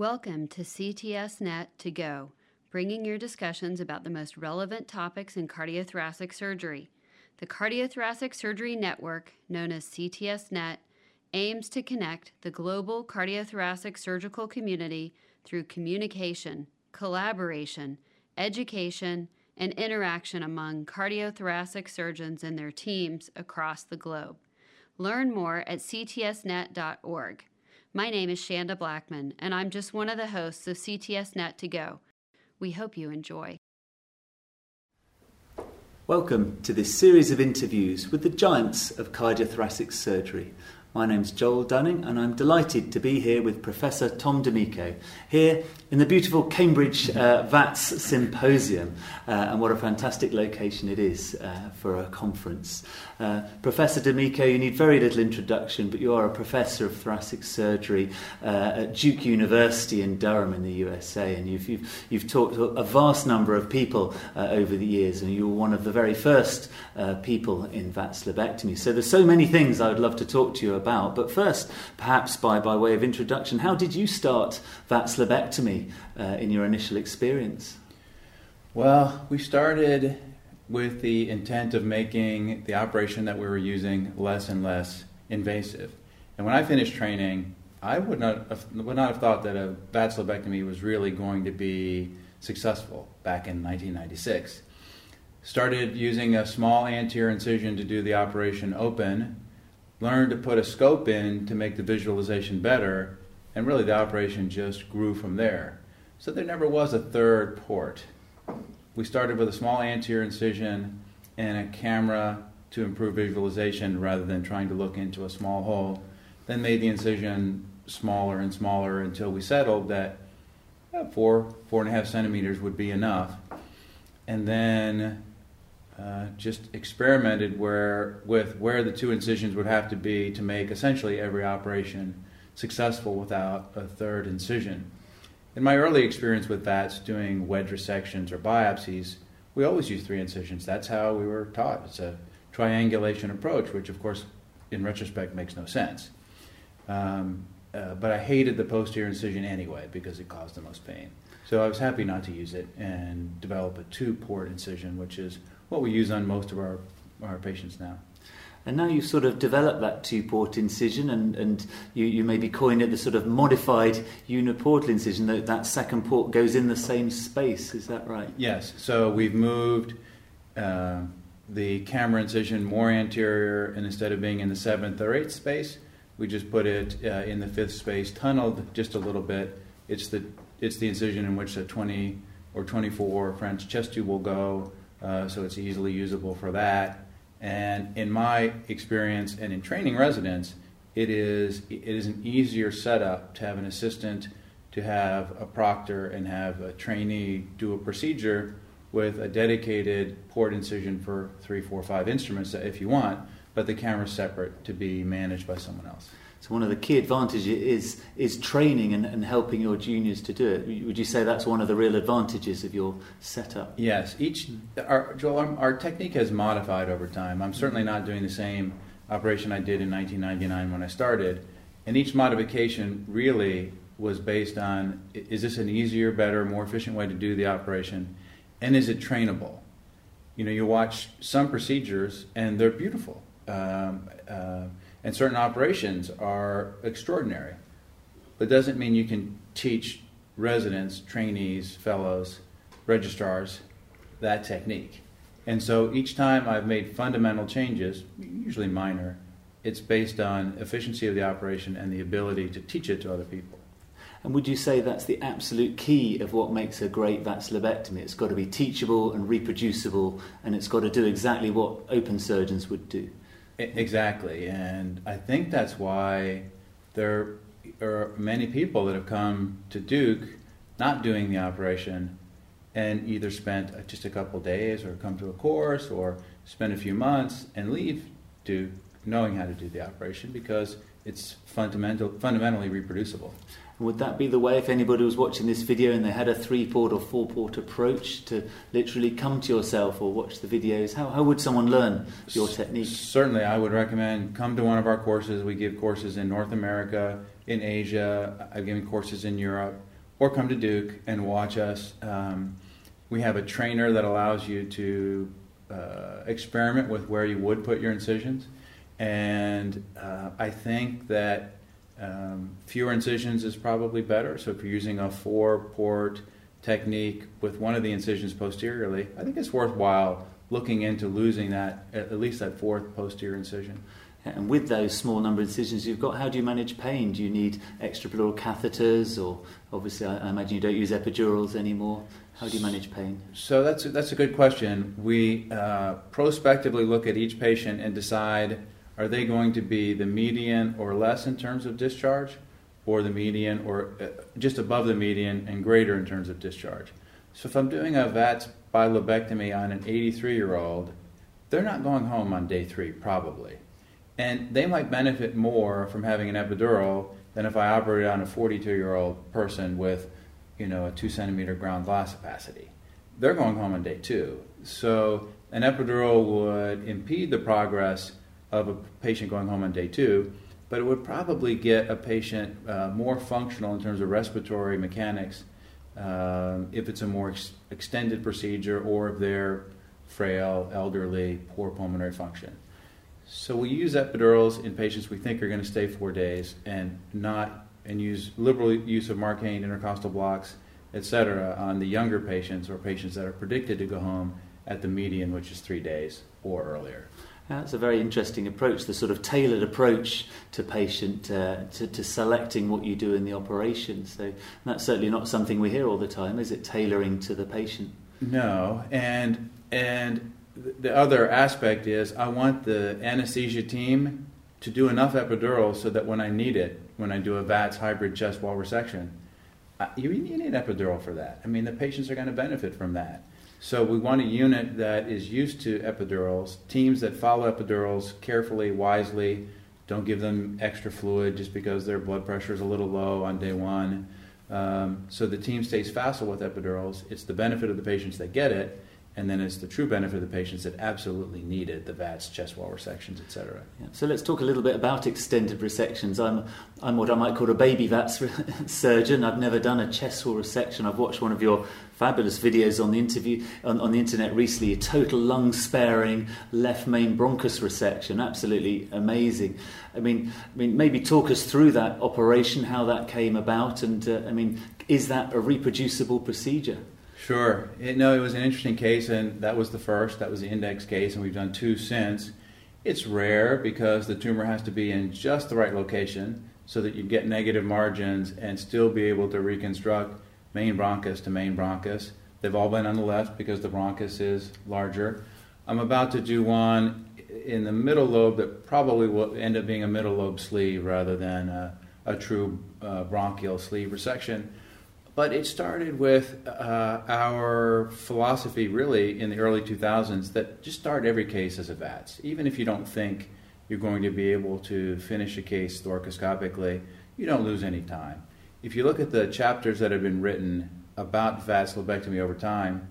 Welcome to CTS Net to Go, bringing your discussions about the most relevant topics in cardiothoracic surgery. The Cardiothoracic Surgery Network, known as CTS Net, aims to connect the global cardiothoracic surgical community through communication, collaboration, education, and interaction among cardiothoracic surgeons and their teams across the globe. Learn more at ctsnet.org. My name is Shanda Blackman, and I'm just one of the hosts of CTS Net to Go. We hope you enjoy. Welcome to this series of interviews with the giants of cardiothoracic surgery. My name's Joel Dunning, and I'm delighted to be here with Professor Tom D'Amico here in the beautiful Cambridge uh, VATS Symposium. Uh, and what a fantastic location it is uh, for a conference. Uh, professor D'Amico, you need very little introduction, but you are a professor of thoracic surgery uh, at Duke University in Durham in the USA, and you've, you've, you've a vast number of people uh, over the years, and you were one of the very first people in VATS lobectomy. So there's so many things I would love to talk to you. But first, perhaps by, by way of introduction, how did you start VATS lobectomy uh, in your initial experience? Well, we started with the intent of making the operation that we were using less and less invasive. And when I finished training, I would not have, would not have thought that a VATS lobectomy was really going to be successful back in 1996. Started using a small anterior incision to do the operation open learned to put a scope in to make the visualization better, and really the operation just grew from there. So there never was a third port. We started with a small anterior incision and a camera to improve visualization rather than trying to look into a small hole. Then made the incision smaller and smaller until we settled that four, four and a half centimeters would be enough. And then uh, just experimented where with where the two incisions would have to be to make essentially every operation successful without a third incision. In my early experience with VATS doing wedge resections or biopsies, we always use three incisions. That's how we were taught. It's a triangulation approach, which of course in retrospect makes no sense. Um, uh, but I hated the posterior incision anyway because it caused the most pain. So I was happy not to use it and develop a two port incision, which is what we use on most of our, our patients now. And now you've sort of developed that two port incision, and, and you, you maybe coin it the sort of modified uniportal incision, that that second port goes in the same space. Is that right? Yes. So we've moved uh, the camera incision more anterior, and instead of being in the seventh or eighth space, we just put it uh, in the fifth space, tunneled just a little bit. It's the, it's the incision in which a 20 or 24 French chest tube will go uh, so it's easily usable for that. And in my experience and in training residents, it is it is an easier setup to have an assistant, to have a proctor, and have a trainee do a procedure with a dedicated port incision for three, four, five instruments if you want, but the camera's separate to be managed by someone else. So one of the key advantages is is training and, and helping your juniors to do it. Would you say that's one of the real advantages of your setup? Yes. Each our, Joel, our, our technique has modified over time. I'm certainly not doing the same operation I did in 1999 when I started, and each modification really was based on is this an easier, better, more efficient way to do the operation, and is it trainable? You know, you watch some procedures and they're beautiful. Um, uh, and certain operations are extraordinary. But it doesn't mean you can teach residents, trainees, fellows, registrars that technique. And so each time I've made fundamental changes, usually minor, it's based on efficiency of the operation and the ability to teach it to other people. And would you say that's the absolute key of what makes a great VATS lobectomy? It's got to be teachable and reproducible, and it's got to do exactly what open surgeons would do. Exactly, and I think that's why there are many people that have come to Duke not doing the operation and either spent just a couple days or come to a course or spend a few months and leave Duke knowing how to do the operation because it's fundamental, fundamentally reproducible. Would that be the way if anybody was watching this video and they had a three port or four port approach to literally come to yourself or watch the videos? How, how would someone learn your technique? Certainly, I would recommend come to one of our courses. We give courses in North America, in Asia, I've given courses in Europe. or come to Duke and watch us. Um, we have a trainer that allows you to uh, experiment with where you would put your incisions. And uh, I think that um, fewer incisions is probably better. So if you're using a four port technique with one of the incisions posteriorly, I think it's worthwhile looking into losing that, at least that fourth posterior incision. And with those small number of incisions you've got, how do you manage pain? Do you need extrapleural catheters, or obviously I, I imagine you don't use epidurals anymore? How do you manage pain? So that's a, that's a good question. We uh, prospectively look at each patient and decide are they going to be the median or less in terms of discharge, or the median or uh, just above the median and greater in terms of discharge. So if I'm doing a VATS bilobectomy on an 83 year old, they're not going home on day three, probably. And they might benefit more from having an epidural than if I operated on a 42 year old person with, you know, a two centimeter ground glass opacity. They're going home on day two. So an epidural would impede the progress of a patient going home on day two, but it would probably get a patient uh, more functional in terms of respiratory mechanics um, if it's a more ex- extended procedure or if they're frail, elderly, poor pulmonary function. So we use epidurals in patients we think are going to stay four days, and not and use liberal use of Marcaine intercostal blocks, etc., on the younger patients or patients that are predicted to go home at the median, which is three days or earlier. That's a very interesting approach, the sort of tailored approach to patient, uh, to, to, selecting what you do in the operation. So that's certainly not something we hear all the time, is it? Tailoring to the patient. No, and and the other aspect is I want the anesthesia team to do enough epidural so that when I need it, when I do a VATS hybrid chest wall resection, you, you need an epidural for that. I mean, the patients are going to benefit from that. So we want a unit that is used to epidurals, teams that follow epidurals carefully, wisely, don't give them extra fluid just because their blood pressure is a little low on day one. Um, so the team stays facile with epidurals. It's the benefit of the patients that get it and then it's the true benefit of the patients that absolutely needed the VATS, chest wall resections, etc. Yeah. So let's talk a little bit about extended resections. I'm, I'm what I might call a baby VATS surgeon. I've never done a chest wall resection. I've watched one of your fabulous videos on the interview on, on the internet recently. A total lung sparing left main bronchus resection, absolutely amazing. I mean, I mean, maybe talk us through that operation, how that came about, and uh, I mean, is that a reproducible procedure? Sure. It, no, it was an interesting case, and that was the first. That was the index case, and we've done two since. It's rare because the tumor has to be in just the right location so that you get negative margins and still be able to reconstruct main bronchus to main bronchus. They've all been on the left because the bronchus is larger. I'm about to do one in the middle lobe that probably will end up being a middle lobe sleeve rather than a, a true uh, bronchial sleeve resection. But it started with uh, our philosophy, really, in the early 2000s, that just start every case as a VATS. Even if you don't think you're going to be able to finish a case thoracoscopically, you don't lose any time. If you look at the chapters that have been written about VATS lobectomy over time,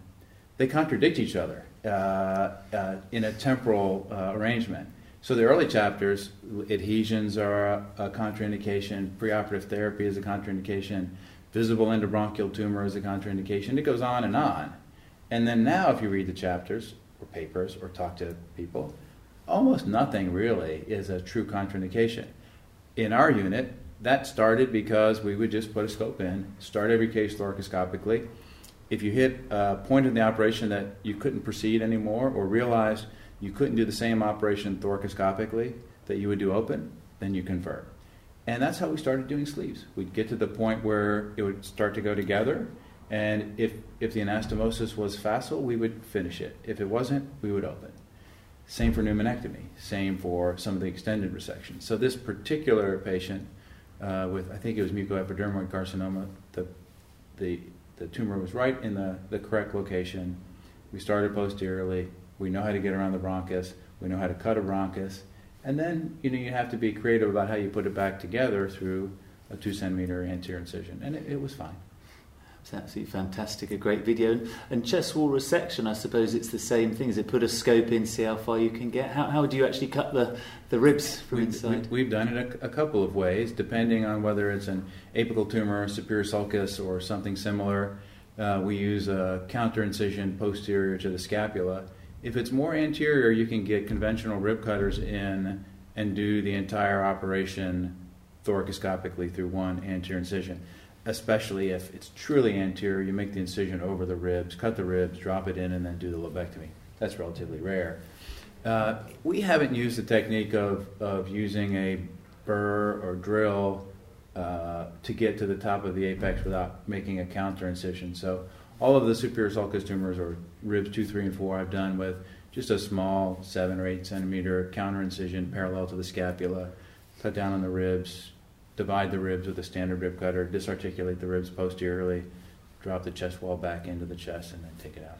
they contradict each other uh, uh, in a temporal uh, arrangement. So the early chapters, adhesions are a, a contraindication, preoperative therapy is a contraindication, visible endobronchial tumor is a contraindication. It goes on and on. And then now, if you read the chapters or papers or talk to people, almost nothing really is a true contraindication. In our unit, that started because we would just put a scope in, start every case thoracoscopically. If you hit a point in the operation that you couldn't proceed anymore or realized you couldn't do the same operation thoracoscopically that you would do open, then you convert. And that's how we started doing sleeves. We'd get to the point where it would start to go together, and if, if the anastomosis was facile, we would finish it. If it wasn't, we would open. Same for pneumonectomy, same for some of the extended resections. So, this particular patient uh, with, I think it was mucoepidermoid carcinoma, the, the, the tumor was right in the, the correct location. We started posteriorly. We know how to get around the bronchus. We know how to cut a bronchus. And then you know you have to be creative about how you put it back together through a two centimeter anterior incision, and it, it was fine. It's absolutely fantastic, a great video. And chest wall resection, I suppose it's the same thing. Is it put a scope in, see how far you can get? How, how do you actually cut the, the ribs from we, inside? We, have done it a, a, couple of ways, depending on whether it's an apical tumor, superior sulcus, or something similar. Uh, we use a counter incision posterior to the scapula. If it's more anterior, you can get conventional rib cutters in and do the entire operation thoracoscopically through one anterior incision especially if it's truly anterior, you make the incision over the ribs, cut the ribs, drop it in, and then do the lobectomy. That's relatively rare. Uh, we haven't used the technique of, of using a burr or drill uh, to get to the top of the apex without making a counter incision. So all of the superior sulcus tumors or ribs 2, 3, and 4 I've done with. Just a small 7 or 8 centimeter counter incision parallel to the scapula, cut down on the ribs, divide the ribs with a standard rib cutter, disarticulate the ribs posteriorly, drop the chest wall back into the chest, and then take it out.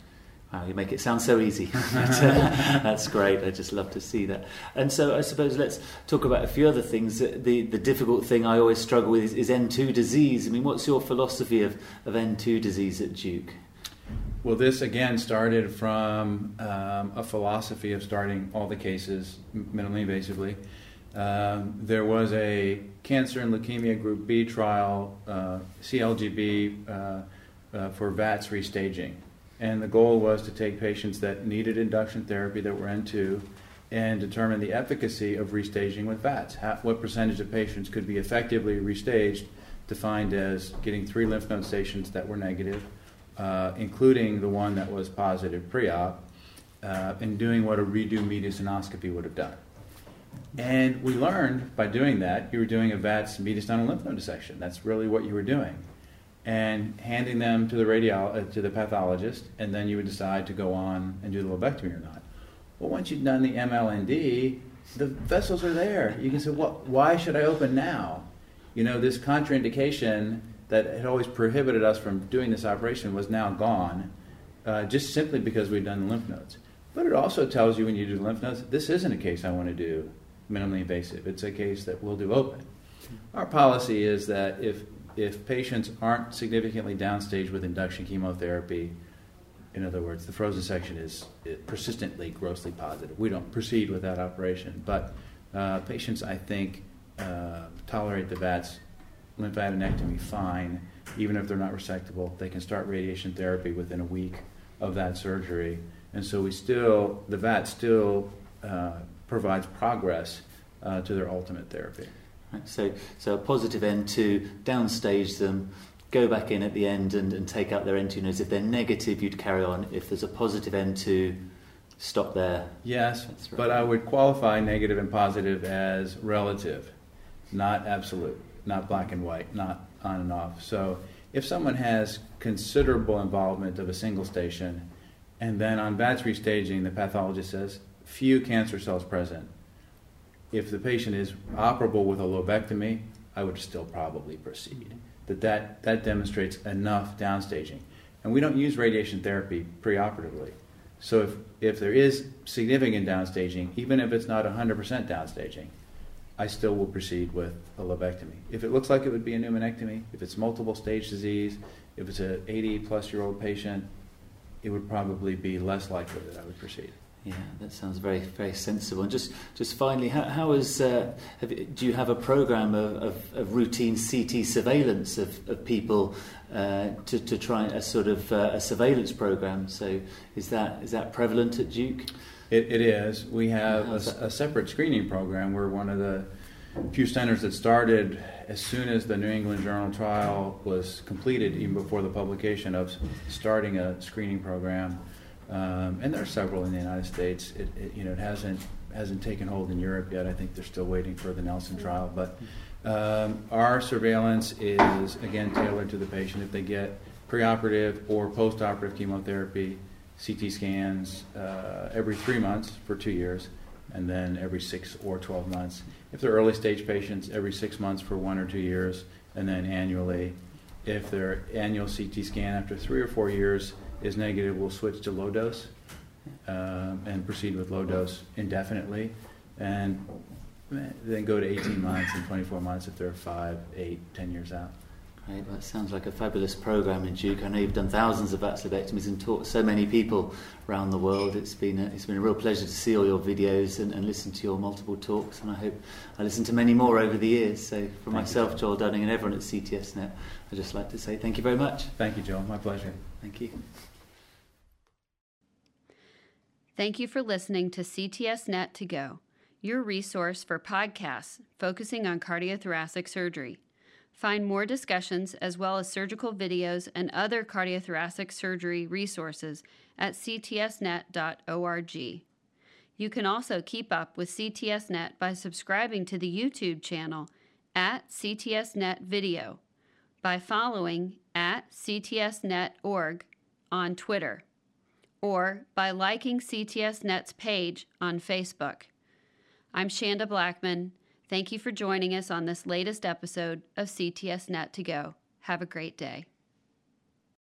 Wow, you make it sound so easy. That's great. I just love to see that. And so, I suppose let's talk about a few other things. The the difficult thing I always struggle with is, is N2 disease. I mean, what's your philosophy of, of N2 disease at Duke? Well, this again started from um, a philosophy of starting all the cases minimally invasively. Um, there was a cancer and leukemia group B trial, uh, CALGB, uh, uh, for VATS restaging. And the goal was to take patients that needed induction therapy that were N2 and determine the efficacy of restaging with VATS. How, what percentage of patients could be effectively restaged, defined as getting three lymph node stations that were negative, uh, including the one that was positive pre op, uh, and doing what a redo mediastinoscopy would have done. And we learned by doing that, you were doing a VATS mediastinal lymph node dissection. That's really what you were doing. And handing them to the radiol- uh, to the pathologist, and then you would decide to go on and do the lobectomy or not. Well, once you've done the MLND, the vessels are there. You can say, well, why should I open now? You know, this contraindication that had always prohibited us from doing this operation was now gone, uh, just simply because we'd done the lymph nodes. But it also tells you when you do lymph nodes, this isn't a case I want to do minimally invasive. It's a case that we'll do open. Our policy is that if if patients aren't significantly downstage with induction chemotherapy, in other words, the frozen section is persistently grossly positive. We don't proceed with that operation. But uh, patients, I think, uh, tolerate the VATS lymphadenectomy fine, even if they're not resectable. They can start radiation therapy within a week of that surgery. And so we still, the VAT still uh, provides progress uh, to their ultimate therapy. Right, so, so a positive N2, downstage them, go back in at the end and, and take out their N2 nodes. If they're negative, you'd carry on. If there's a positive N2, stop there. Yes, right. but I would qualify negative and positive as relative, not absolute, not black and white, not on and off. So if someone has considerable involvement of a single station, and then on VATS restaging, the pathologist says, few cancer cells present. If the patient is operable with a lobectomy, I would still probably proceed. That, that that demonstrates enough downstaging. And we don't use radiation therapy preoperatively. So if, if there is significant downstaging, even if it's not 100% downstaging, I still will proceed with a lobectomy. If it looks like it would be a pneumonectomy, if it's multiple stage disease, if it's an 80 plus year old patient, it would probably be less likely that I would proceed. Yeah, that sounds very, very sensible. And just, just finally, how, how is, uh, have, do you have a program of, of, of routine CT surveillance of, of people uh, to, to try a sort of uh, a surveillance program? So, is that is that prevalent at Duke? It, it is. We have a, a, separate screening program. We're one of the few centers that started as soon as the New England Journal trial was completed, even before the publication of starting a screening program um, and there are several in the United States. It, it, you know, it hasn't hasn't taken hold in Europe yet. I think they're still waiting for the Nelson trial. But um, our surveillance is again tailored to the patient. If they get preoperative or postoperative chemotherapy, CT scans uh, every three months for two years, and then every six or 12 months. If they're early stage patients, every six months for one or two years, and then annually. If their annual CT scan after three or four years is negative, we'll switch to low dose um, and proceed with low dose indefinitely, and then go to 18 months and 24 months if they're five, eight, 10 years out. Great, well, it sounds like a fabulous program in Duke. I know you've done thousands of axillabectomies and taught so many people around the world. It's been a, it's been a real pleasure to see all your videos and, and listen to your multiple talks, and I hope I listen to many more over the years. So, for Thank myself, you. Joel Dunning, and everyone at CTSNet, I'd just like to say thank you very much. Thank you, Joel. My pleasure. Thank you. Thank you for listening to CTS Net to Go, your resource for podcasts focusing on cardiothoracic surgery. Find more discussions as well as surgical videos and other cardiothoracic surgery resources at ctsnet.org. You can also keep up with CTSNet by subscribing to the YouTube channel at CTSNet Video, by following at CTSNet.org on Twitter, or by liking CTSNet's page on Facebook. I'm Shanda Blackman. Thank you for joining us on this latest episode of CTS Net to Go. Have a great day.